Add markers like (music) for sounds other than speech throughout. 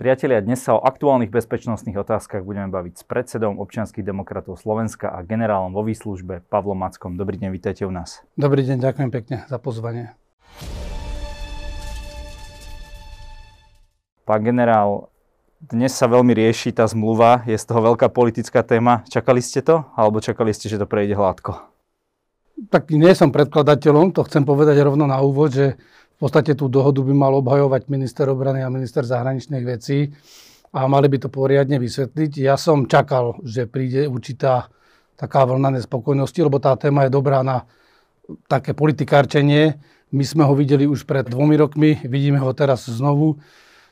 Priatelia, dnes sa o aktuálnych bezpečnostných otázkach budeme baviť s predsedom občianských demokratov Slovenska a generálom vo výslužbe Pavlom Mackom. Dobrý deň, vítajte u nás. Dobrý deň, ďakujem pekne za pozvanie. Pán generál, dnes sa veľmi rieši tá zmluva, je z toho veľká politická téma. Čakali ste to, alebo čakali ste, že to prejde hladko? Tak nie som predkladateľom, to chcem povedať rovno na úvod, že podstate tú dohodu by mal obhajovať minister obrany a minister zahraničných vecí a mali by to poriadne vysvetliť. Ja som čakal, že príde určitá taká vlna nespokojnosti, lebo tá téma je dobrá na také politikárčenie. My sme ho videli už pred dvomi rokmi, vidíme ho teraz znovu.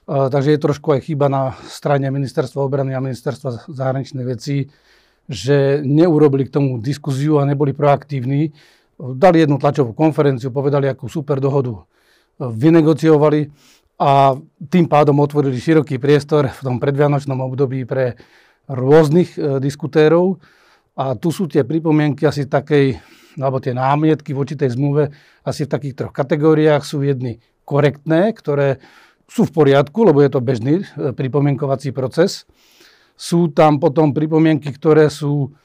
Takže je trošku aj chyba na strane ministerstva obrany a ministerstva zahraničných vecí, že neurobili k tomu diskuziu a neboli proaktívni. Dali jednu tlačovú konferenciu, povedali, akú super dohodu vynegociovali a tým pádom otvorili široký priestor v tom predvianočnom období pre rôznych e, diskutérov. A tu sú tie pripomienky asi takej, alebo tie námietky voči tej zmluve asi v takých troch kategóriách. Sú jedny korektné, ktoré sú v poriadku, lebo je to bežný e, pripomienkovací proces. Sú tam potom pripomienky, ktoré sú,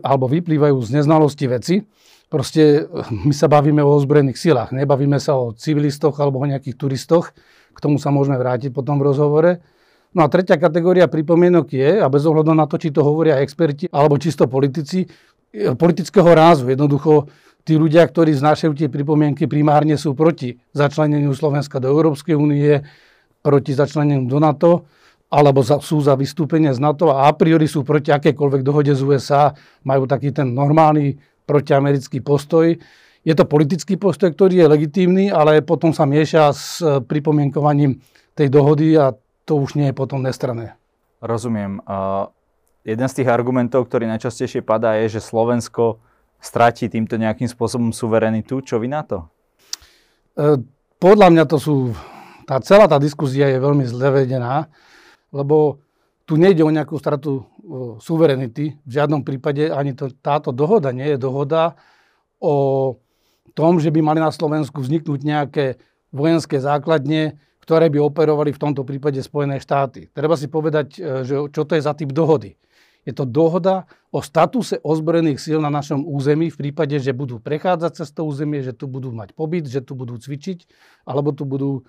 alebo vyplývajú z neznalosti veci Proste my sa bavíme o ozbrojených silách, nebavíme sa o civilistoch alebo o nejakých turistoch. K tomu sa môžeme vrátiť potom v rozhovore. No a tretia kategória pripomienok je, a bez ohľadu na to, či to hovoria experti alebo čisto politici, politického rázu. Jednoducho tí ľudia, ktorí znášajú tie pripomienky, primárne sú proti začleneniu Slovenska do Európskej únie, proti začleneniu do NATO, alebo za, sú za vystúpenie z NATO a a priori sú proti akékoľvek dohode z USA, majú taký ten normálny protiamerický postoj. Je to politický postoj, ktorý je legitímny, ale potom sa mieša s e, pripomienkovaním tej dohody a to už nie je potom nestrané. Rozumiem. Uh, jeden z tých argumentov, ktorý najčastejšie padá, je, že Slovensko stratí týmto nejakým spôsobom suverenitu. Čo vy na to? Uh, podľa mňa to sú... Tá celá tá diskusia je veľmi zle vedená, lebo tu nejde o nejakú stratu suverenity. V žiadnom prípade ani to, táto dohoda nie je dohoda o tom, že by mali na Slovensku vzniknúť nejaké vojenské základne, ktoré by operovali v tomto prípade Spojené štáty. Treba si povedať, e, že čo to je za typ dohody. Je to dohoda o statuse ozbrojených síl na našom území v prípade, že budú prechádzať cez to územie, že tu budú mať pobyt, že tu budú cvičiť, alebo tu budú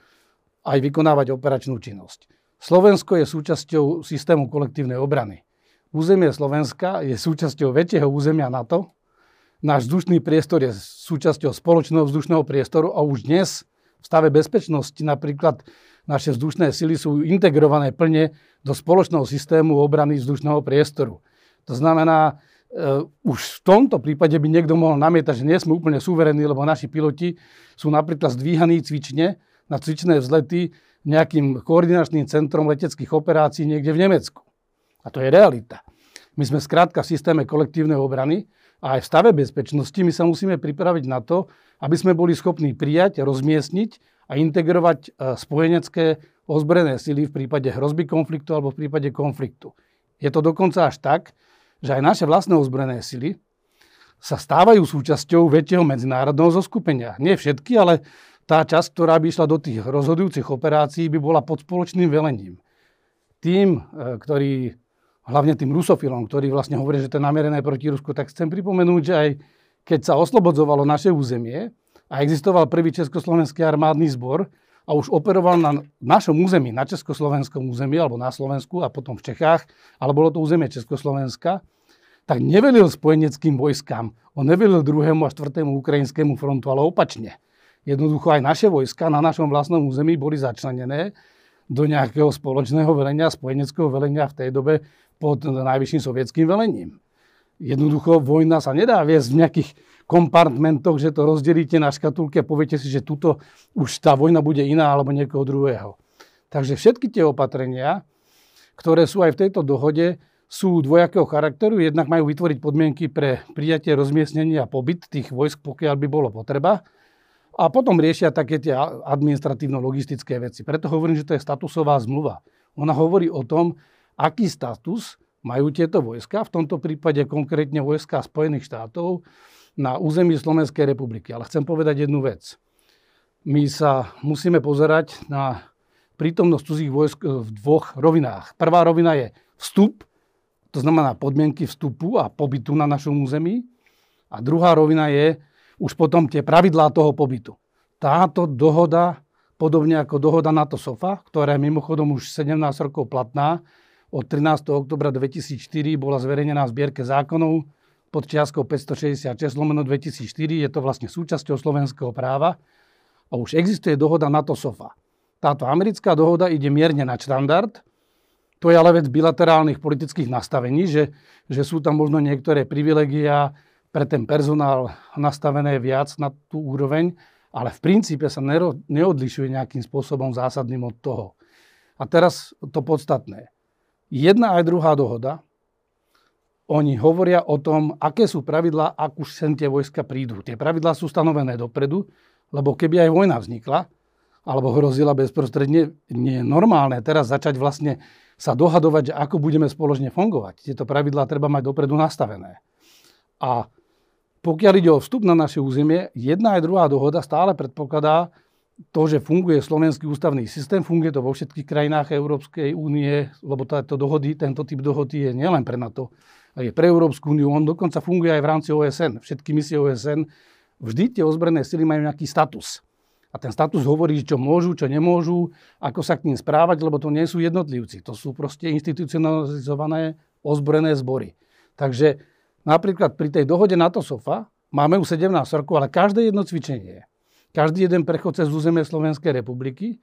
aj vykonávať operačnú činnosť. Slovensko je súčasťou systému kolektívnej obrany. Územie Slovenska je súčasťou väčšieho územia NATO. Náš vzdušný priestor je súčasťou spoločného vzdušného priestoru a už dnes v stave bezpečnosti napríklad naše vzdušné sily sú integrované plne do spoločného systému obrany vzdušného priestoru. To znamená, uh, už v tomto prípade by niekto mohol namietať, že nie sme úplne suverení, lebo naši piloti sú napríklad zdvíhaní cvične na cvičné vzlety nejakým koordinačným centrom leteckých operácií niekde v Nemecku. A to je realita. My sme skrátka v systéme kolektívnej obrany a aj v stave bezpečnosti my sa musíme pripraviť na to, aby sme boli schopní prijať, rozmiestniť a integrovať e, spojenecké ozbrojené sily v prípade hrozby konfliktu alebo v prípade konfliktu. Je to dokonca až tak, že aj naše vlastné ozbrojené sily sa stávajú súčasťou väčšieho medzinárodného zoskupenia. Nie všetky, ale tá časť, ktorá by išla do tých rozhodujúcich operácií, by bola pod spoločným velením. Tým, e, ktorý, hlavne tým rusofilom, ktorí vlastne hovorí, že to je namierené proti Rusku, tak chcem pripomenúť, že aj keď sa oslobodzovalo naše územie a existoval prvý Československý armádny zbor a už operoval na našom území, na Československom území alebo na Slovensku a potom v Čechách, ale bolo to územie Československa, tak nevelil spojeneckým vojskám. On nevelil druhému a štvrtému ukrajinskému frontu, ale opačne. Jednoducho aj naše vojska na našom vlastnom území boli začlenené do nejakého spoločného velenia, spojeneckého velenia v tej dobe pod najvyšším sovietským velením. Jednoducho vojna sa nedá viesť v nejakých kompartmentoch, že to rozdelíte na škatulke a poviete si, že tuto už tá vojna bude iná alebo niekoho druhého. Takže všetky tie opatrenia, ktoré sú aj v tejto dohode, sú dvojakého charakteru. Jednak majú vytvoriť podmienky pre prijatie, rozmiestnenie a pobyt tých vojsk, pokiaľ by bolo potreba. A potom riešia také tie administratívno-logistické veci. Preto hovorím, že to je statusová zmluva. Ona hovorí o tom, aký status majú tieto vojska, v tomto prípade konkrétne vojska Spojených štátov na území Slovenskej republiky. Ale chcem povedať jednu vec. My sa musíme pozerať na prítomnosť cudzích vojsk e, v dvoch rovinách. Prvá rovina je vstup, to znamená podmienky vstupu a pobytu na našom území. A druhá rovina je už potom tie pravidlá toho pobytu. Táto dohoda, podobne ako dohoda NATO SOFA, ktorá je mimochodom už 17 rokov platná, od 13. oktobra 2004 bola zverejnená v zbierke zákonov pod čiastkou 566 lomeno 2004. Je to vlastne súčasťou slovenského práva. A už existuje dohoda NATO SOFA. Táto americká dohoda ide mierne na štandard. To je ale vec bilaterálnych politických nastavení, že, že sú tam možno niektoré privilegia pre ten personál nastavené viac na tú úroveň, ale v princípe sa neodlišuje nejakým spôsobom zásadným od toho. A teraz to podstatné. Jedna aj druhá dohoda, oni hovoria o tom, aké sú pravidlá, ak už sem tie vojska prídu. Tie pravidlá sú stanovené dopredu, lebo keby aj vojna vznikla, alebo hrozila bezprostredne, nie je normálne teraz začať vlastne sa dohadovať, že ako budeme spoločne fungovať. Tieto pravidlá treba mať dopredu nastavené. A pokiaľ ide o vstup na naše územie, jedna aj druhá dohoda stále predpokladá, to, že funguje slovenský ústavný systém, funguje to vo všetkých krajinách Európskej únie, lebo táto dohody, tento typ dohody je nielen pre NATO, ale je pre Európsku úniu, on dokonca funguje aj v rámci OSN. Všetky misie OSN, vždy tie ozbrojené sily majú nejaký status. A ten status hovorí, čo môžu, čo nemôžu, ako sa k ním správať, lebo to nie sú jednotlivci. To sú proste institucionalizované ozbrojené zbory. Takže napríklad pri tej dohode NATO-SOFA máme už 17 rokov, ale každé jedno cvičenie každý jeden prechod cez územie Slovenskej republiky,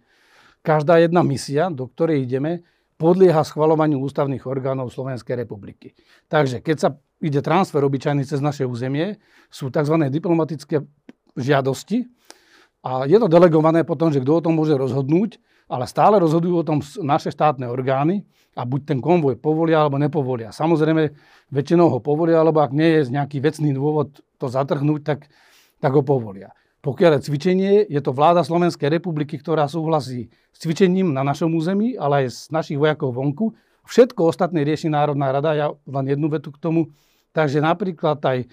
každá jedna misia, do ktorej ideme, podlieha schvalovaniu ústavných orgánov Slovenskej republiky. Takže keď sa ide transfer obyčajný cez naše územie, sú tzv. diplomatické žiadosti a je to delegované potom, že kto o tom môže rozhodnúť, ale stále rozhodujú o tom naše štátne orgány a buď ten konvoj povolia alebo nepovolia. Samozrejme, väčšinou ho povolia, alebo ak nie je nejaký vecný dôvod to zatrhnúť, tak, tak ho povolia. Pokiaľ je cvičenie, je to vláda Slovenskej republiky, ktorá súhlasí s cvičením na našom území, ale aj s našich vojakov vonku. Všetko ostatné rieši Národná rada. Ja len jednu vetu k tomu. Takže napríklad aj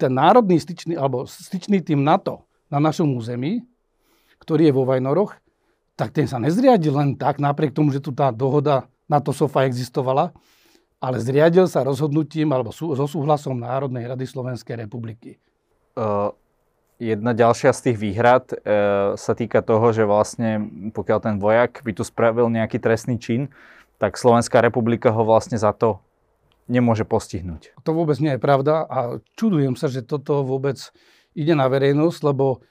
ten národný styčný, alebo styčný tým NATO na našom území, ktorý je vo Vajnoroch, tak ten sa nezriadil len tak, napriek tomu, že tu tá dohoda NATO SOFA existovala, ale zriadil sa rozhodnutím alebo so súhlasom Národnej rady Slovenskej republiky. Uh Jedna ďalšia z tých výhrad e, sa týka toho, že vlastne pokiaľ ten vojak by tu spravil nejaký trestný čin, tak Slovenská republika ho vlastne za to nemôže postihnúť. To vôbec nie je pravda a čudujem sa, že toto vôbec ide na verejnosť, lebo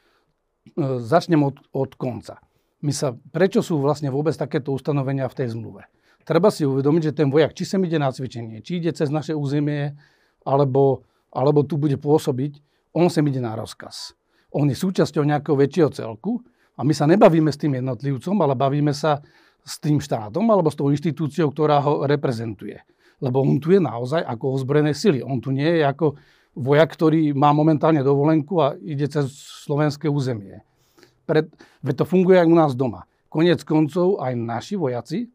e, začnem od, od konca. My sa, prečo sú vlastne vôbec takéto ustanovenia v tej zmluve? Treba si uvedomiť, že ten vojak, či sem ide na cvičenie, či ide cez naše územie, alebo, alebo tu bude pôsobiť, on sem ide na rozkaz. On je súčasťou nejakého väčšieho celku a my sa nebavíme s tým jednotlivcom, ale bavíme sa s tým štátom alebo s tou inštitúciou, ktorá ho reprezentuje. Lebo on tu je naozaj ako ozbrojené sily. On tu nie je ako vojak, ktorý má momentálne dovolenku a ide cez slovenské územie. Pred, veď to funguje aj u nás doma. Konec koncov aj naši vojaci, e,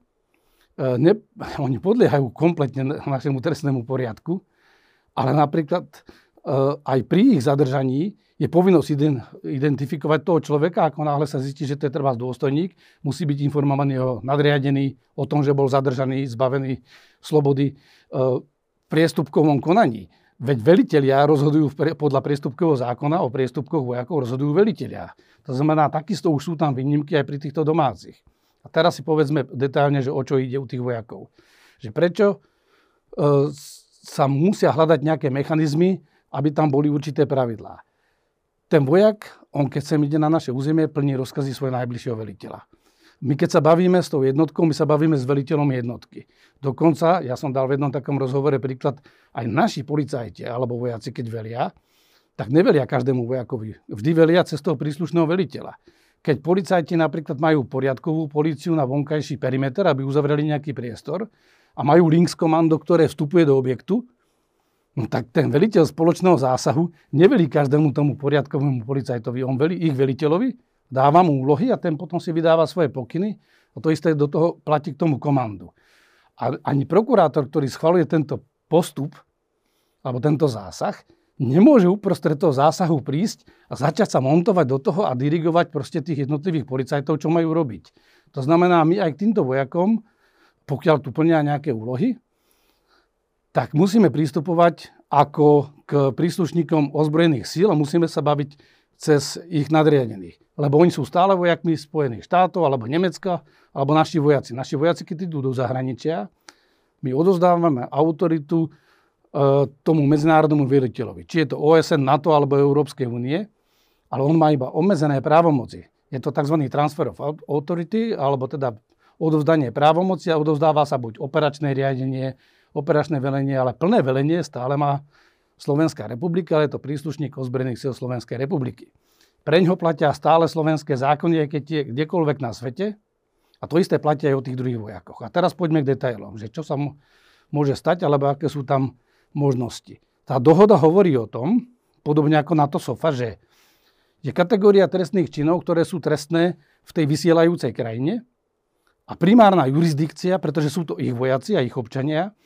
ne, (laughs) oni podliehajú kompletne našemu trestnému poriadku, ale napríklad Eh, aj pri ich zadržaní je povinnosť identifikovať toho človeka, ako náhle sa zistí, že to je trvá dôstojník, musí byť informovaný o nadriadený, o tom, že bol zadržaný, zbavený slobody eh, v priestupkovom konaní. Veď velitelia rozhodujú podľa priestupkového zákona o priestupkoch vojakov rozhodujú velitelia. To znamená, takisto už sú tam výnimky aj pri týchto domácich. A teraz si povedzme detailne, že o čo ide u tých vojakov. Že prečo e, sa musia hľadať nejaké mechanizmy, aby tam boli určité pravidlá. Ten vojak, on keď sem ide na naše územie, plní rozkazy svojho najbližšieho veliteľa. My keď sa bavíme s tou jednotkou, my sa bavíme s veliteľom jednotky. Dokonca, ja som dal v jednom takom rozhovore príklad, aj naši policajti alebo vojaci, keď velia, tak nevelia každému vojakovi. Vždy velia cez toho príslušného veliteľa. Keď policajti napríklad majú poriadkovú policiu na vonkajší perimeter, aby uzavreli nejaký priestor a majú links komando, ktoré vstupuje do objektu, No tak ten veliteľ spoločného zásahu nevelí každému tomu poriadkovému policajtovi. On velí ich veliteľovi, dáva mu úlohy a ten potom si vydáva svoje pokyny a to isté do toho platí k tomu komandu. A ani prokurátor, ktorý schvaluje tento postup alebo tento zásah, nemôže uprostred toho zásahu prísť a začať sa montovať do toho a dirigovať proste tých jednotlivých policajtov, čo majú robiť. To znamená, my aj k týmto vojakom, pokiaľ tu plnia nejaké úlohy, tak musíme pristupovať ako k príslušníkom ozbrojených síl a musíme sa baviť cez ich nadriadených. Lebo oni sú stále vojakmi Spojených štátov alebo Nemecka, alebo naši vojaci. Naši vojaci, keď idú do zahraničia, my odozdávame autoritu e, tomu medzinárodnému veliteľovi. Či je to OSN, NATO alebo Európskej únie, ale on má iba obmedzené právomoci. Je to tzv. transfer of authority, alebo teda odovzdanie právomoci a odovzdáva sa buď operačné riadenie, operačné velenie, ale plné velenie stále má Slovenská republika, ale je to príslušník ozbrojených síl Slovenskej republiky. Preň ho platia stále slovenské zákony, keď je kdekoľvek na svete. A to isté platia aj o tých druhých vojakoch. A teraz poďme k detailom, že čo sa môže stať, alebo aké sú tam možnosti. Tá dohoda hovorí o tom, podobne ako na to SOFA, že je kategória trestných činov, ktoré sú trestné v tej vysielajúcej krajine a primárna jurisdikcia, pretože sú to ich vojaci a ich občania,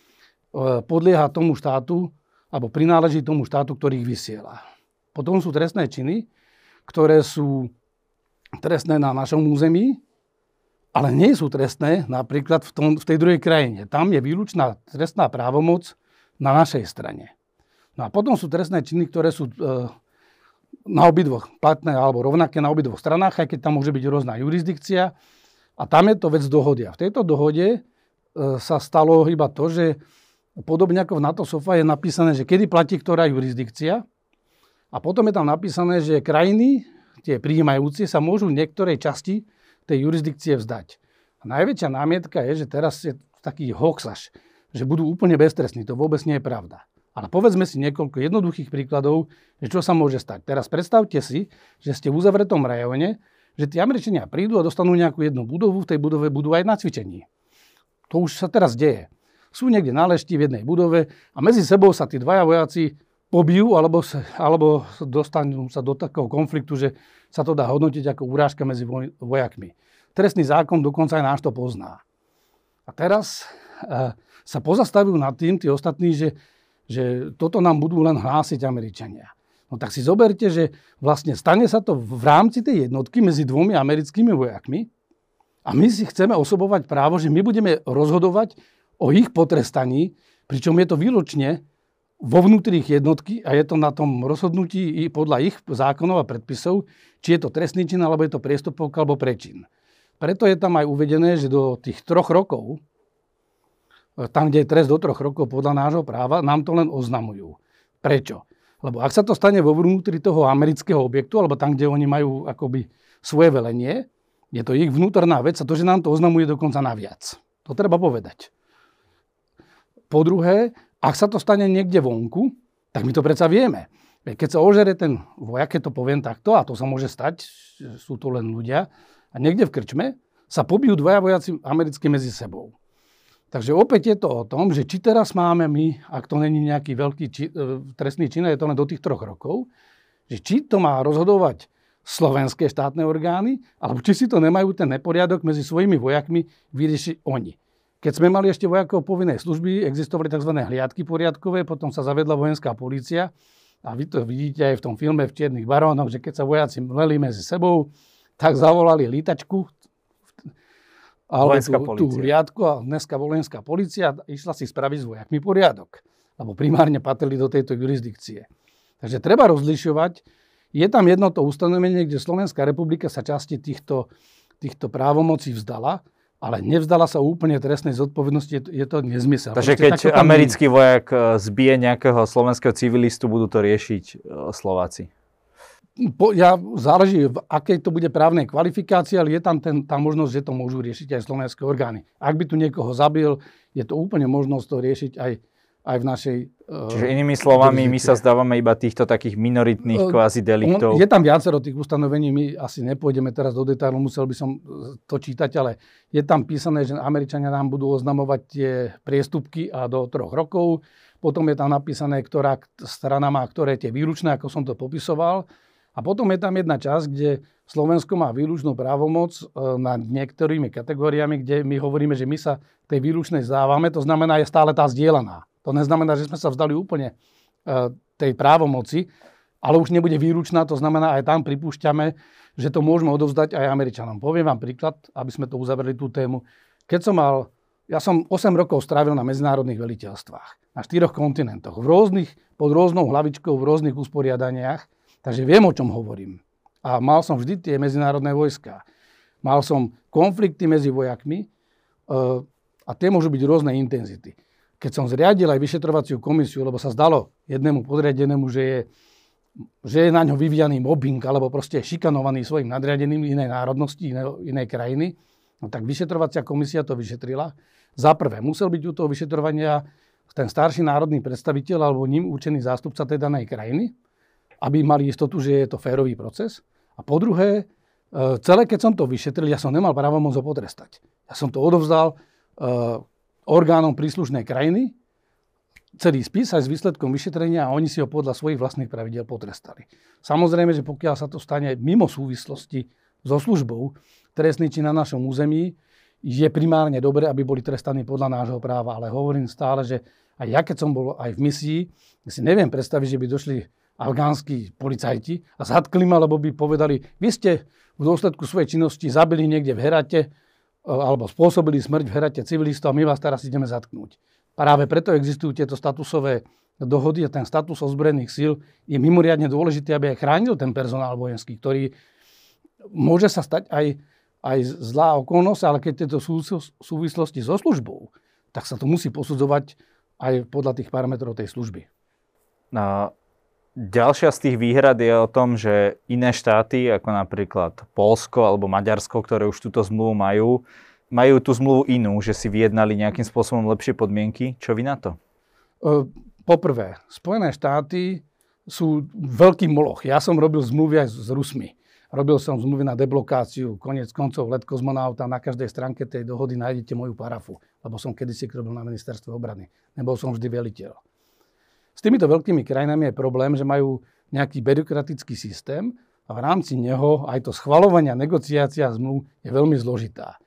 e, podlieha tomu štátu, alebo prináleží tomu štátu, ktorý ich vysiela. Potom sú trestné činy, ktoré sú trestné na našom území, ale nie sú trestné napríklad v, tom, v tej druhej krajine. Tam je výlučná trestná právomoc na našej strane. No a potom sú trestné činy, ktoré sú e, na obidvoch platné alebo rovnaké na obidvoch stranách, aj keď tam môže byť rôzna jurisdikcia. A tam je to vec dohody. A v tejto dohode e, sa stalo iba to, že Podobne ako v NATO SOFA je napísané, že kedy platí ktorá jurisdikcia. A potom je tam napísané, že krajiny, tie prijímajúci, sa môžu niektorej časti tej jurisdikcie vzdať. A najväčšia námietka je, že teraz je taký hoxaž, že budú úplne beztrestní. To vôbec nie je pravda. Ale povedzme si niekoľko jednoduchých príkladov, že čo sa môže stať. Teraz predstavte si, že ste v uzavretom rajone, že tí Američania prídu a dostanú nejakú jednu budovu, v tej budove budú aj na cvičení. To už sa teraz deje sú niekde na lešti v jednej budove a medzi sebou sa tí dvaja vojaci pobijú alebo, sa, alebo dostanú sa do takého konfliktu, že sa to dá hodnotiť ako urážka medzi vojakmi. Trestný zákon dokonca aj náš to pozná. A teraz e, sa pozastavujú nad tým tí ostatní, že, že toto nám budú len hlásiť Američania. No tak si zoberte, že vlastne stane sa to v rámci tej jednotky medzi dvomi americkými vojakmi a my si chceme osobovať právo, že my budeme rozhodovať o ich potrestaní, pričom je to výlučne vo vnútri ich jednotky a je to na tom rozhodnutí i podľa ich zákonov a predpisov, či je to trestný čin, alebo je to priestupok, alebo prečin. Preto je tam aj uvedené, že do tých troch rokov, tam, kde je trest do troch rokov podľa nášho práva, nám to len oznamujú. Prečo? Lebo ak sa to stane vo vnútri toho amerického objektu, alebo tam, kde oni majú akoby svoje velenie, je to ich vnútorná vec a to, že nám to oznamuje dokonca naviac. To treba povedať. Po druhé, ak sa to stane niekde vonku, tak my to predsa vieme. Keď sa ožere ten vojak, keď to poviem takto, a to sa môže stať, sú to len ľudia, a niekde v krčme sa pobijú dvaja vojaci americké medzi sebou. Takže opäť je to o tom, že či teraz máme my, ak to není nejaký veľký či, e, trestný čin, je to len do tých troch rokov, že či to má rozhodovať slovenské štátne orgány, alebo či si to nemajú ten neporiadok medzi svojimi vojakmi vyriešiť oni. Keď sme mali ešte vojakov povinnej služby, existovali tzv. hliadky poriadkové, potom sa zavedla vojenská polícia a vy to vidíte aj v tom filme v Čiernych barónoch, že keď sa vojaci mleli medzi sebou, tak zavolali lítačku alebo tú, tú hliadku a dneska vojenská polícia išla si spraviť s vojakmi poriadok. Lebo primárne patrili do tejto jurisdikcie. Takže treba rozlišovať. Je tam jedno to ustanovenie, kde Slovenská republika sa časti týchto, týchto právomocí vzdala ale nevzdala sa úplne trestnej zodpovednosti, je to, nezmysel. Takže keď americký nie... vojak e, zbije nejakého slovenského civilistu, budú to riešiť e, Slováci? Po, ja, záleží, v akej to bude právnej kvalifikácii, ale je tam ten, tá možnosť, že to môžu riešiť aj slovenské orgány. Ak by tu niekoho zabil, je to úplne možnosť to riešiť aj aj v našej... Uh, Čiže inými slovami, my sa zdávame iba týchto takých minoritných uh, kvázi deliktov. je tam viacero tých ustanovení, my asi nepôjdeme teraz do detailu, musel by som e, to čítať, ale je tam písané, že Američania nám budú oznamovať tie priestupky a do troch rokov. Potom je tam napísané, ktorá strana má ktoré tie výlučné, ako som to popisoval. A potom je tam jedna časť, kde Slovensko má výlučnú právomoc nad niektorými kategóriami, kde my hovoríme, že my sa tej výlučnej zdávame, to znamená, je stále tá zdieľaná. To neznamená, že sme sa vzdali úplne e, tej právomoci. ale už nebude výručná, to znamená, aj tam pripúšťame, že to môžeme odovzdať aj Američanom. Poviem vám príklad, aby sme to uzavreli tú tému. Keď som mal, ja som 8 rokov strávil na medzinárodných veliteľstvách, na štyroch kontinentoch, v rôznych, pod rôznou hlavičkou, v rôznych usporiadaniach, takže viem, o čom hovorím. A mal som vždy tie medzinárodné vojska. Mal som konflikty medzi vojakmi e, a tie môžu byť rôzne intenzity. Keď som zriadil aj vyšetrovaciu komisiu, lebo sa zdalo jednému podriadenému, že je že je na ňo vyvíjaný mobbing alebo proste šikanovaný svojim nadriadeným inej národnosti, inej, inej krajiny, no tak vyšetrovacia komisia to vyšetrila. Za prvé, musel byť u toho vyšetrovania ten starší národný predstaviteľ alebo ním určený zástupca tej danej krajiny, aby mali istotu, že je to férový proces. A po druhé, e, celé keď som to vyšetril, ja som nemal právomoc ho potrestať. Ja som to odovzdal e, orgánom príslušnej krajiny, celý spis aj s výsledkom vyšetrenia a oni si ho podľa svojich vlastných pravidel potrestali. Samozrejme, že pokiaľ sa to stane mimo súvislosti so službou, trestný čin na našom území, je primárne dobré, aby boli trestaní podľa nášho práva. Ale hovorím stále, že aj ja, keď som bol aj v misii, si neviem predstaviť, že by došli afgánsky policajti a zatkli ma, lebo by povedali, vy ste v dôsledku svojej činnosti zabili niekde v Herate alebo spôsobili smrť v Herate civilistov a my vás teraz ideme zatknúť. Práve preto existujú tieto statusové dohody a ten status ozbrojených síl je mimoriadne dôležitý, aby aj chránil ten personál vojenský, ktorý môže sa stať aj, aj zlá okolnosť, ale keď tieto súvislosti so službou, tak sa to musí posudzovať aj podľa tých parametrov tej služby. No, ďalšia z tých výhrad je o tom, že iné štáty, ako napríklad Polsko alebo Maďarsko, ktoré už túto zmluvu majú, majú tú zmluvu inú, že si vyjednali nejakým spôsobom lepšie podmienky. Čo vy na to? Poprvé, Spojené štáty sú veľký moloch. Ja som robil zmluvy aj s Rusmi. Robil som zmluvy na deblokáciu, konec koncov let kozmonauta. Na každej stránke tej dohody nájdete moju parafu, lebo som kedysi robil na ministerstve obrany. Nebol som vždy veliteľ. S týmito veľkými krajinami je problém, že majú nejaký byrokratický systém a v rámci neho aj to schvalovanie negociácia zmluv je veľmi zložitá.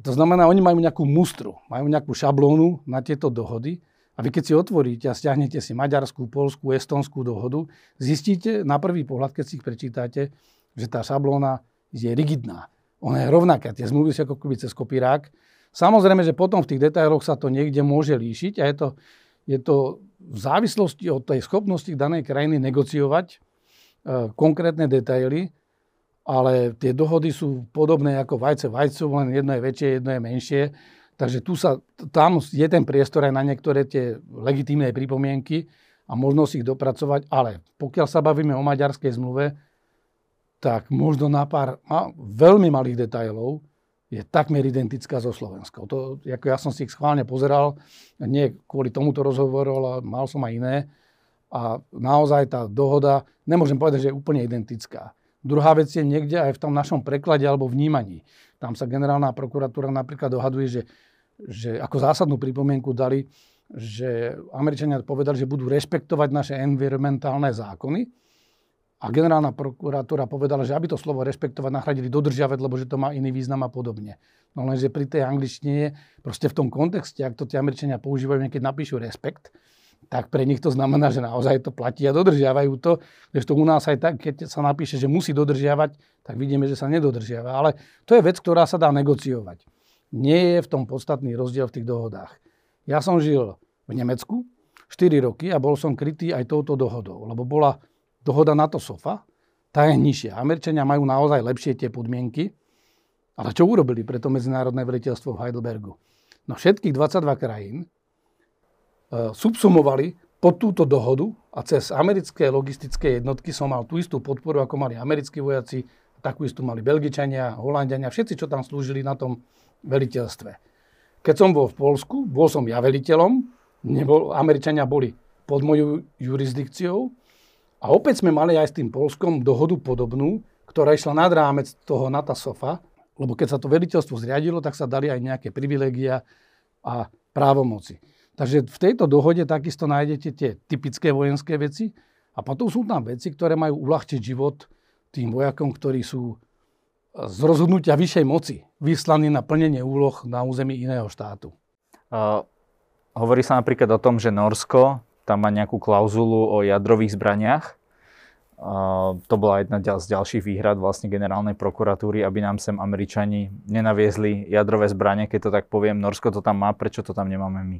To znamená, oni majú nejakú mustru, majú nejakú šablónu na tieto dohody a vy keď si otvoríte a stiahnete si maďarskú, polskú, estonskú dohodu, zistíte na prvý pohľad, keď si ich prečítate, že tá šablóna je rigidná. Ona je rovnaká, tie zmluvy sú ako keby cez kopírák. Samozrejme, že potom v tých detailoch sa to niekde môže líšiť a je to, je to v závislosti od tej schopnosti danej krajiny negociovať e, konkrétne detaily, ale tie dohody sú podobné ako vajce vajcu, len jedno je väčšie, jedno je menšie. Takže tu sa, tam je ten priestor aj na niektoré tie legitímne pripomienky a možnosť ich dopracovať, ale pokiaľ sa bavíme o maďarskej zmluve, tak možno na pár veľmi malých detajlov je takmer identická so Slovenskou. To, ako ja som si ich schválne pozeral, nie kvôli tomuto rozhovoru, ale mal som aj iné. A naozaj tá dohoda, nemôžem povedať, že je úplne identická. Druhá vec je niekde aj v tom našom preklade alebo vnímaní. Tam sa generálna prokuratúra napríklad dohaduje, že, že ako zásadnú pripomienku dali, že Američania povedali, že budú rešpektovať naše environmentálne zákony. A generálna prokuratúra povedala, že aby to slovo rešpektovať nahradili dodržiavať, lebo že to má iný význam a podobne. No lenže pri tej angličtine, proste v tom kontexte, ak to tie Američania používajú, keď napíšu rešpekt, tak pre nich to znamená, že naozaj to platí a dodržiavajú to. Když to u nás aj tak, keď sa napíše, že musí dodržiavať, tak vidíme, že sa nedodržiava. Ale to je vec, ktorá sa dá negociovať. Nie je v tom podstatný rozdiel v tých dohodách. Ja som žil v Nemecku 4 roky a bol som krytý aj touto dohodou, lebo bola dohoda NATO SOFA, tá je nižšia. Američania majú naozaj lepšie tie podmienky, ale čo urobili pre to medzinárodné veliteľstvo v Heidelbergu? No všetkých 22 krajín E, subsumovali pod túto dohodu a cez americké logistické jednotky som mal tú istú podporu, ako mali americkí vojaci, takú istú mali Belgičania, Holandiania, všetci, čo tam slúžili na tom veliteľstve. Keď som bol v Polsku, bol som ja veliteľom, nebol, Američania boli pod mojou jurisdikciou a opäť sme mali aj s tým Polskom dohodu podobnú, ktorá išla nad rámec toho NATO SOFA, lebo keď sa to veliteľstvo zriadilo, tak sa dali aj nejaké privilegia a právomoci. Takže v tejto dohode takisto nájdete tie typické vojenské veci a potom sú tam veci, ktoré majú uľahčiť život tým vojakom, ktorí sú z rozhodnutia vyššej moci vyslaní na plnenie úloh na území iného štátu. Uh, hovorí sa napríklad o tom, že Norsko tam má nejakú klauzulu o jadrových zbraniach to bola jedna z ďalších výhrad vlastne generálnej prokuratúry, aby nám sem Američani nenaviezli jadrové zbranie, keď to tak poviem. Norsko to tam má, prečo to tam nemáme my?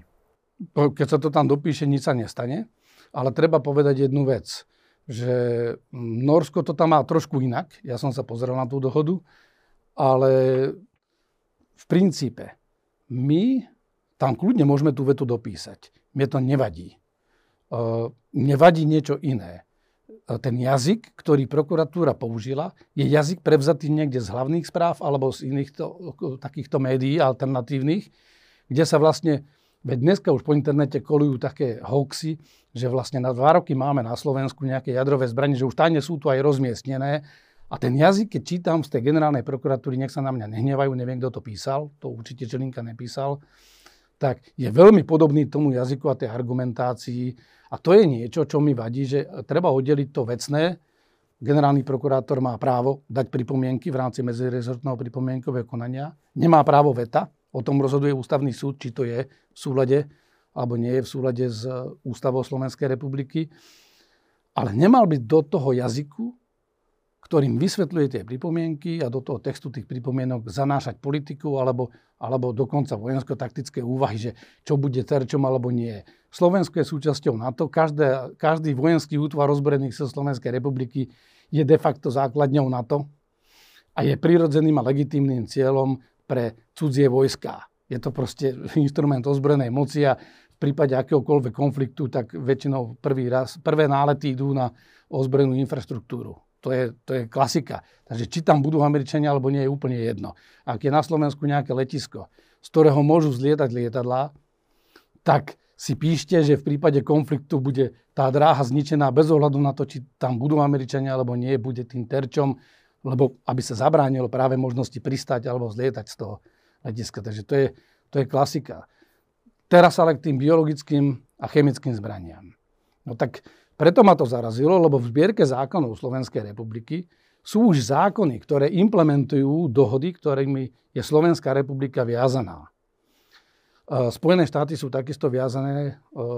Keď sa to tam dopíše, nič sa nestane. Ale treba povedať jednu vec, že Norsko to tam má trošku inak. Ja som sa pozrel na tú dohodu, ale v princípe my tam kľudne môžeme tú vetu dopísať. Mne to nevadí. Uh, nevadí niečo iné ten jazyk, ktorý prokuratúra použila, je jazyk prevzatý niekde z hlavných správ alebo z iných to, takýchto médií alternatívnych, kde sa vlastne, veď dneska už po internete kolujú také hoaxy, že vlastne na dva roky máme na Slovensku nejaké jadrové zbranie, že už tajne sú tu aj rozmiestnené. A ten jazyk, keď čítam z tej generálnej prokuratúry, nech sa na mňa nehnevajú, neviem, kto to písal, to určite Čelinka nepísal, tak je veľmi podobný tomu jazyku a tej argumentácii a to je niečo, čo mi vadí, že treba oddeliť to vecné. Generálny prokurátor má právo dať pripomienky v rámci medzirezortného pripomienkového konania. Nemá právo veta. O tom rozhoduje ústavný súd, či to je v súlade alebo nie je v súlade s ústavou Slovenskej republiky. Ale nemal by do toho jazyku ktorým vysvetľuje tie pripomienky a do toho textu tých pripomienok zanášať politiku alebo, alebo dokonca vojensko-taktické úvahy, že čo bude terčom alebo nie. Slovensko je súčasťou NATO, každé, každý vojenský útvar rozborených sa Slovenskej republiky je de facto základňou NATO a je prirodzeným a legitímnym cieľom pre cudzie vojská. Je to proste instrument ozbrojenej moci a v prípade akéhokoľvek konfliktu, tak väčšinou prvý raz, prvé nálety idú na ozbrojenú infraštruktúru. To je, to je klasika. Takže či tam budú Američania alebo nie je úplne jedno. Ak je na Slovensku nejaké letisko, z ktorého môžu zlietať lietadlá, tak si píšte, že v prípade konfliktu bude tá dráha zničená bez ohľadu na to, či tam budú Američania alebo nie, bude tým terčom, lebo aby sa zabránilo práve možnosti pristať alebo zlietať z toho letiska. Takže to je, to je klasika. Teraz ale k tým biologickým a chemickým zbraniam. No tak preto ma to zarazilo, lebo v zbierke zákonov Slovenskej republiky sú už zákony, ktoré implementujú dohody, ktorými je Slovenská republika viazaná. E, Spojené štáty sú takisto viazané e,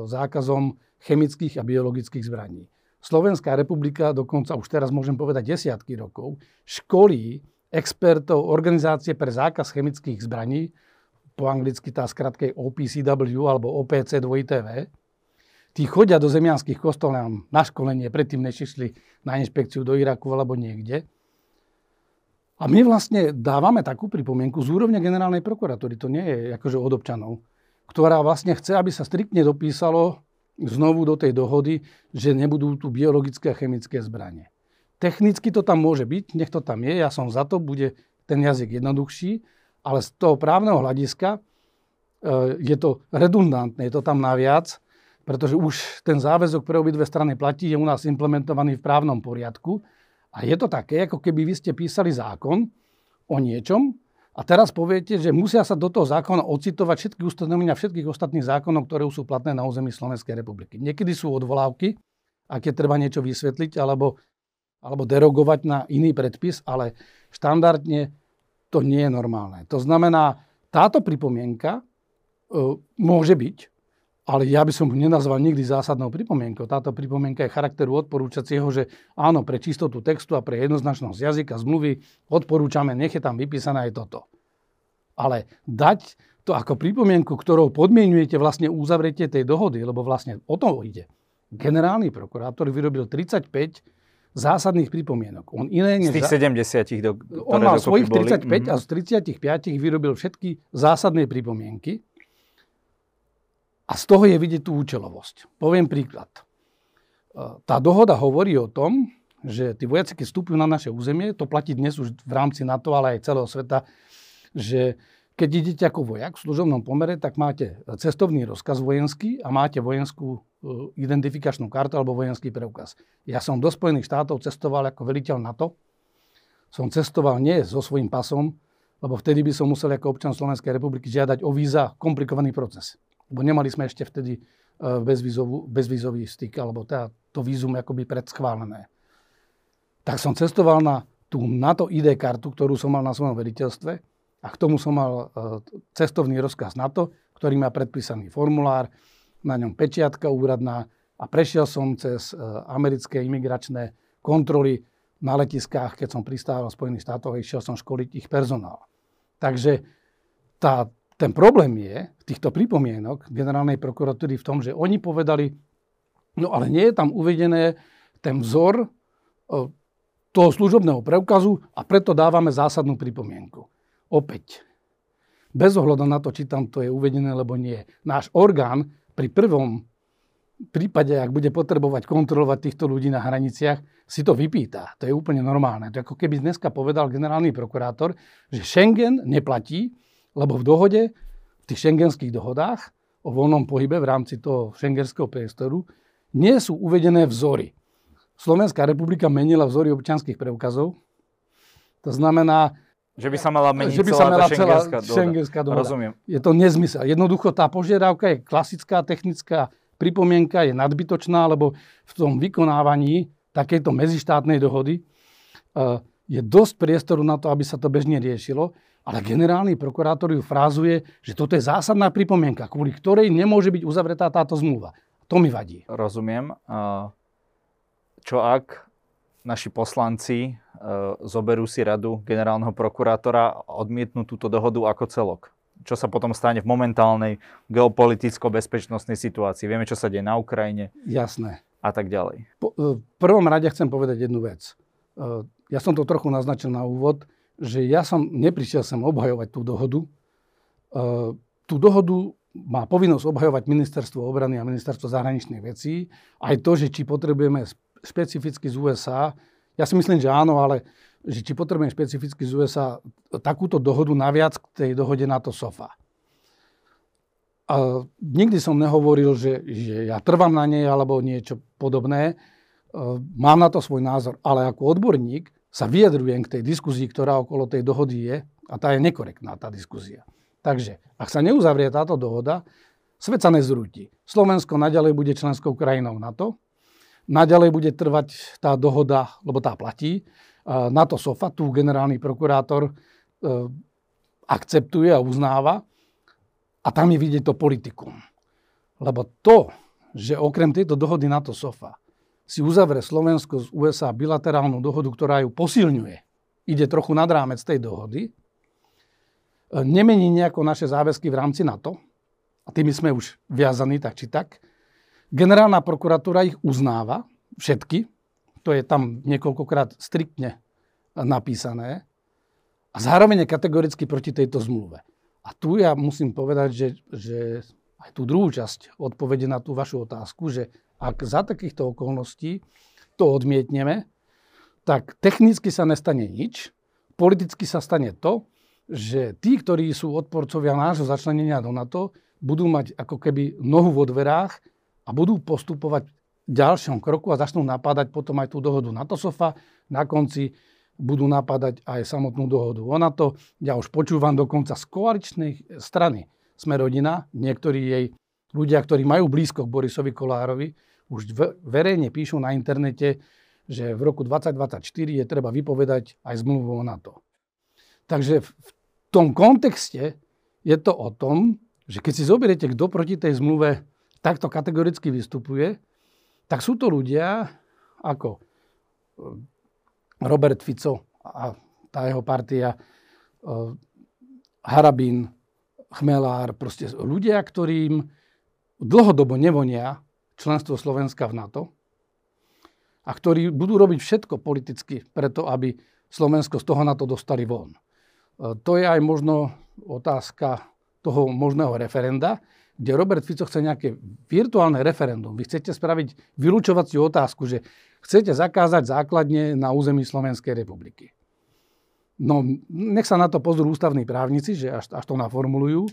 zákazom chemických a biologických zbraní. Slovenská republika dokonca už teraz môžem povedať desiatky rokov školí expertov Organizácie pre zákaz chemických zbraní, po anglicky tá skratka OPCW alebo OPC 2TV, tí chodia do zemianských kostolov na školenie, predtým než išli na inšpekciu do Iraku alebo niekde. A my vlastne dávame takú pripomienku z úrovne generálnej prokuratúry, to nie je akože od občanov, ktorá vlastne chce, aby sa striktne dopísalo znovu do tej dohody, že nebudú tu biologické a chemické zbranie. Technicky to tam môže byť, nech to tam je, ja som za to, bude ten jazyk jednoduchší, ale z toho právneho hľadiska e, je to redundantné, je to tam naviac pretože už ten záväzok pre obidve strany platí, je u nás implementovaný v právnom poriadku. A je to také, ako keby vy ste písali zákon o niečom a teraz poviete, že musia sa do toho zákona ocitovať všetky ustanovenia všetkých ostatných zákonov, ktoré sú platné na území Slovenskej republiky. Niekedy sú odvolávky, ak je treba niečo vysvetliť alebo, alebo derogovať na iný predpis, ale štandardne to nie je normálne. To znamená, táto pripomienka e, môže byť, ale ja by som ho nenazval nikdy zásadnou pripomienkou. Táto pripomienka je charakteru odporúčacieho, že áno, pre čistotu textu a pre jednoznačnosť jazyka zmluvy odporúčame, nech je tam vypísané aj toto. Ale dať to ako pripomienku, ktorou podmienujete vlastne uzavretie tej dohody, lebo vlastne o to ide. Generálny prokurátor vyrobil 35 zásadných pripomienok. On iné než... Z tých 70, do, On mal svojich 35 boli. a z 35 vyrobil všetky zásadné pripomienky a z toho je vidieť tú účelovosť. Poviem príklad. E, tá dohoda hovorí o tom, že tí vojaci, keď vstúpili na naše územie, to platí dnes už v rámci NATO, ale aj celého sveta, že keď idete ako vojak v služobnom pomere, tak máte cestovný rozkaz vojenský a máte vojenskú e, identifikačnú kartu alebo vojenský preukaz. Ja som do Spojených štátov cestoval ako veliteľ NATO. Som cestoval nie so svojím pasom, lebo vtedy by som musel ako občan Slovenskej republiky žiadať o víza komplikovaný proces lebo nemali sme ešte vtedy e, bezvízový styk, alebo teda to vízum akoby predschválené. Tak som cestoval na tú NATO ID kartu, ktorú som mal na svojom veriteľstve a k tomu som mal e, cestovný rozkaz NATO, ktorý má predpísaný formulár, na ňom pečiatka úradná a prešiel som cez e, americké imigračné kontroly na letiskách, keď som pristával v Spojených štátoch, išiel som školiť ich personál. Takže tá, ten problém je týchto pripomienok generálnej prokuratúry v tom, že oni povedali, no ale nie je tam uvedené ten vzor toho služobného preukazu a preto dávame zásadnú pripomienku. Opäť, bez ohľadu na to, či tam to je uvedené, alebo nie. Náš orgán pri prvom prípade, ak bude potrebovať kontrolovať týchto ľudí na hraniciach, si to vypýta. To je úplne normálne. To je ako keby dneska povedal generálny prokurátor, že Schengen neplatí, lebo v dohode, v tých šengenských dohodách o voľnom pohybe v rámci toho šengenského priestoru nie sú uvedené vzory. Slovenská republika menila vzory občianských preukazov. To znamená, že by sa mala meniť že by sa mala celá šengenská dohoda. Rozumiem. Je to nezmysel. Jednoducho tá požiadavka je klasická, technická pripomienka, je nadbytočná, lebo v tom vykonávaní takejto medzištátnej dohody eh, je dosť priestoru na to, aby sa to bežne riešilo, ale generálny prokurátor ju frázuje, že toto je zásadná pripomienka, kvôli ktorej nemôže byť uzavretá táto zmluva. To mi vadí. Rozumiem. Čo ak naši poslanci eh, zoberú si radu generálneho prokurátora a odmietnú túto dohodu ako celok? čo sa potom stane v momentálnej geopoliticko-bezpečnostnej situácii. Vieme, čo sa deje na Ukrajine. Jasné. A tak ďalej. Po, e, v prvom rade chcem povedať jednu vec. E, ja som to trochu naznačil na úvod, že ja som neprišiel sem obhajovať tú dohodu. E, tú dohodu má povinnosť obhajovať ministerstvo obrany a ministerstvo zahraničných vecí. Aj to, že či potrebujeme špecificky z USA, ja si myslím, že áno, ale že či potrebujeme špecificky z USA takúto dohodu naviac k tej dohode NATO SOFA. A nikdy som nehovoril, že, že ja trvám na nej alebo niečo podobné. E, mám na to svoj názor, ale ako odborník sa vyjadrujem k tej diskuzii, ktorá okolo tej dohody je a tá je nekorektná, tá diskuzia. Takže, ak sa neuzavrie táto dohoda, svet sa nezrúti. Slovensko naďalej bude členskou krajinou NATO, naďalej bude trvať tá dohoda, lebo tá platí, na to SOFA, tu generálny prokurátor e, akceptuje a uznáva a tam je vidieť to politikum. Lebo to, že okrem tejto dohody na to SOFA si uzavre Slovensko z USA bilaterálnu dohodu, ktorá ju posilňuje, ide trochu nad rámec tej dohody, e, nemení nejako naše záväzky v rámci NATO, a tými sme už viazaní tak či tak, generálna prokuratúra ich uznáva, všetky, to je tam niekoľkokrát striktne napísané. A zároveň je kategoricky proti tejto zmluve. A tu ja musím povedať, že, že aj tú druhú časť odpovede na tú vašu otázku, že ak za takýchto okolností to odmietneme, tak technicky sa nestane nič, politicky sa stane to, že tí, ktorí sú odporcovia nášho začlenenia do NATO, budú mať ako keby nohu vo dverách a budú postupovať ďalšom kroku a začnú napádať potom aj tú dohodu NATO SOFA. Na konci budú napadať aj samotnú dohodu o NATO. Ja už počúvam dokonca z koaličnej strany Sme rodina, niektorí jej ľudia, ktorí majú blízko k Borisovi Kolárovi, už verejne píšu na internete, že v roku 2024 je treba vypovedať aj zmluvu o NATO. Takže v tom kontexte je to o tom, že keď si zoberiete, kto proti tej zmluve takto kategoricky vystupuje, tak sú to ľudia ako e, Robert Fico a tá jeho partia, e, Harabín, Chmelár, proste ľudia, ktorým dlhodobo nevonia členstvo Slovenska v NATO a ktorí budú robiť všetko politicky preto, aby Slovensko z toho NATO dostali von. E, to je aj možno otázka toho možného referenda, kde Robert Fico chce nejaké virtuálne referendum. Vy chcete spraviť vylúčovaciu otázku, že chcete zakázať základne na území Slovenskej republiky. No, nech sa na to pozrú ústavní právnici, že až, až to naformulujú,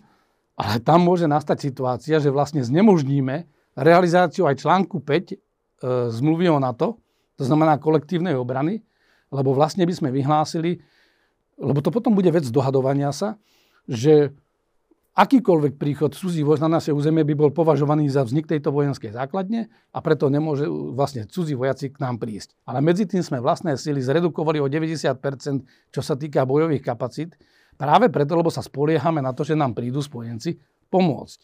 ale tam môže nastať situácia, že vlastne znemožníme realizáciu aj článku 5 e, zmluvy o NATO, to znamená kolektívnej obrany, lebo vlastne by sme vyhlásili, lebo to potom bude vec dohadovania sa, že akýkoľvek príchod cudzí vojsk na naše územie by bol považovaný za vznik tejto vojenskej základne a preto nemôže vlastne cudzí vojaci k nám prísť. Ale medzi tým sme vlastné sily zredukovali o 90%, čo sa týka bojových kapacít, práve preto, lebo sa spoliehame na to, že nám prídu spojenci pomôcť.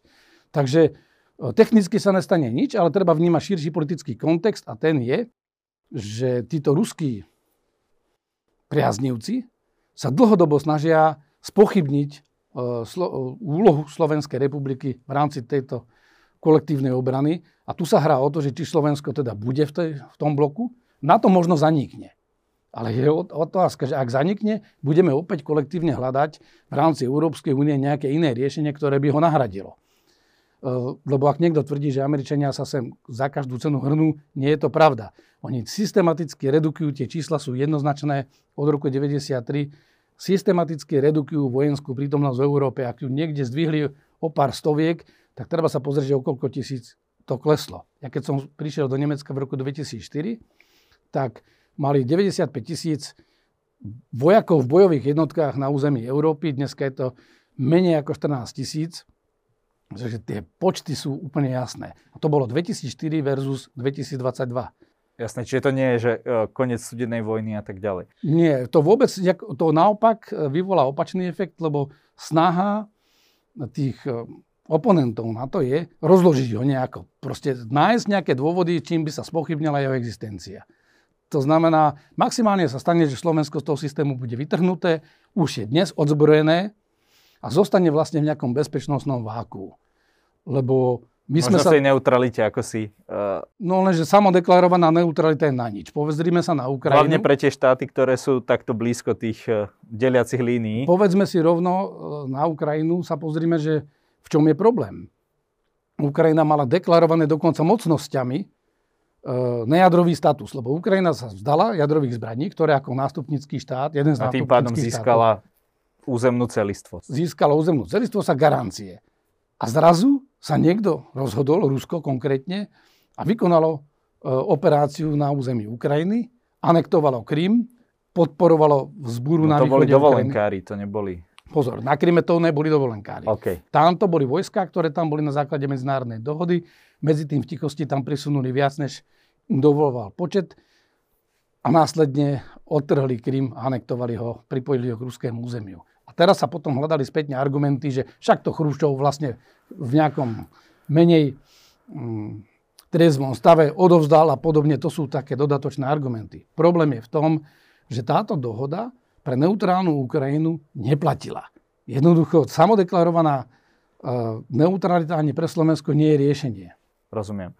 Takže technicky sa nestane nič, ale treba vnímať širší politický kontext a ten je, že títo ruskí priaznivci sa dlhodobo snažia spochybniť e, úlohu Slovenskej republiky v rámci tejto kolektívnej obrany. A tu sa hrá o to, že či Slovensko teda bude v, tej, v tom bloku, na to možno zanikne. Ale je otázka, že ak zanikne, budeme opäť kolektívne hľadať v rámci Európskej únie nejaké iné riešenie, ktoré by ho nahradilo. E, lebo ak niekto tvrdí, že Američania sa sem za každú cenu hrnú, nie je to pravda. Oni systematicky redukujú, tie čísla sú jednoznačné od roku 1993, systematicky redukujú vojenskú prítomnosť v Európe. Ak ju niekde zdvihli o pár stoviek, tak treba sa pozrieť, že o koľko tisíc to kleslo. Ja keď som prišiel do Nemecka v roku 2004, tak mali 95 tisíc vojakov v bojových jednotkách na území Európy. Dneska je to menej ako 14 tisíc. Takže tie počty sú úplne jasné. A to bolo 2004 versus 2022. Jasné, čiže to nie je, že e, koniec studenej vojny a tak ďalej. Nie, to vôbec, to naopak e, vyvolá opačný efekt, lebo snaha tých e, oponentov na to je rozložiť ho nejako. Proste nájsť nejaké dôvody, čím by sa spochybnila jeho existencia. To znamená, maximálne sa stane, že Slovensko z toho systému bude vytrhnuté, už je dnes odzbrojené a zostane vlastne v nejakom bezpečnostnom váku. Lebo my Možno sme sa... tej neutralite, ako si... Uh... No lenže samodeklarovaná neutralita je na nič. Povedzrime sa na Ukrajinu. Hlavne pre tie štáty, ktoré sú takto blízko tých uh, deliacich línií. Povedzme si rovno uh, na Ukrajinu, sa pozrime, že v čom je problém. Ukrajina mala deklarované dokonca mocnosťami E, nejadrový status, lebo Ukrajina sa vzdala jadrových zbraní, ktoré ako nástupnický štát, jeden z A tým pádom získala územnú celistvo. Získala územnú celistvo sa garancie. A zrazu sa niekto rozhodol, Rusko konkrétne, a vykonalo e, operáciu na území Ukrajiny, anektovalo Krym, podporovalo vzbúru no, na to boli dovolenkári, to neboli... Pozor, na Kryme to neboli dovolenkári. Okay. Tam to boli vojska, ktoré tam boli na základe medzinárodnej dohody. Medzi tým v tichosti tam prisunuli viac než dovoloval počet a následne odtrhli Krym a anektovali ho, pripojili ho k ruskému územiu. Teraz sa potom hľadali spätne argumenty, že však to Chruščov vlastne v nejakom menej mm, trezvom stave odovzdal a podobne. To sú také dodatočné argumenty. Problém je v tom, že táto dohoda pre neutrálnu Ukrajinu neplatila. Jednoducho samodeklarovaná uh, neutralita ani pre Slovensko nie je riešenie. Rozumiem.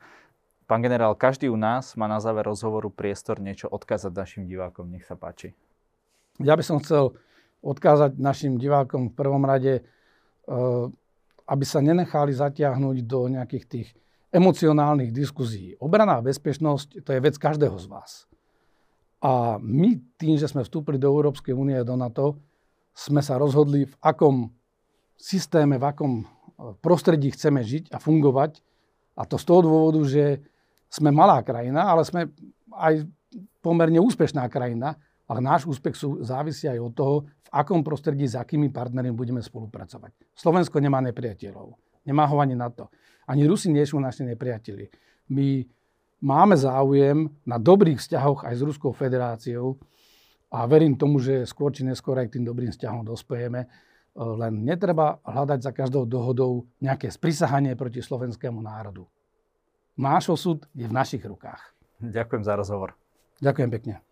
Pán generál, každý u nás má na záver rozhovoru priestor niečo odkázať našim divákom. Nech sa páči. Ja by som chcel odkázať našim divákom v prvom rade, e, aby sa nenechali zatiahnuť do nejakých tých emocionálnych diskuzí. Obrana a bezpečnosť to je vec každého z vás. A my tým, že sme vstúpili do Európskej únie a do NATO, sme sa rozhodli, v akom systéme, v akom e, prostredí chceme žiť a fungovať. A to z toho dôvodu, že sme malá krajina, ale sme aj pomerne úspešná krajina, ale náš úspech sú, závisí aj od toho, v akom prostredí s akými partnermi budeme spolupracovať. Slovensko nemá nepriateľov. Nemá ho ani na to. Ani Rusi nie sú naši nepriateli. My máme záujem na dobrých vzťahoch aj s Ruskou federáciou a verím tomu, že skôr či neskôr aj k tým dobrým vzťahom dospejeme. Len netreba hľadať za každou dohodou nejaké sprisahanie proti slovenskému národu náš osud je v našich rukách. Ďakujem za rozhovor. Ďakujem pekne.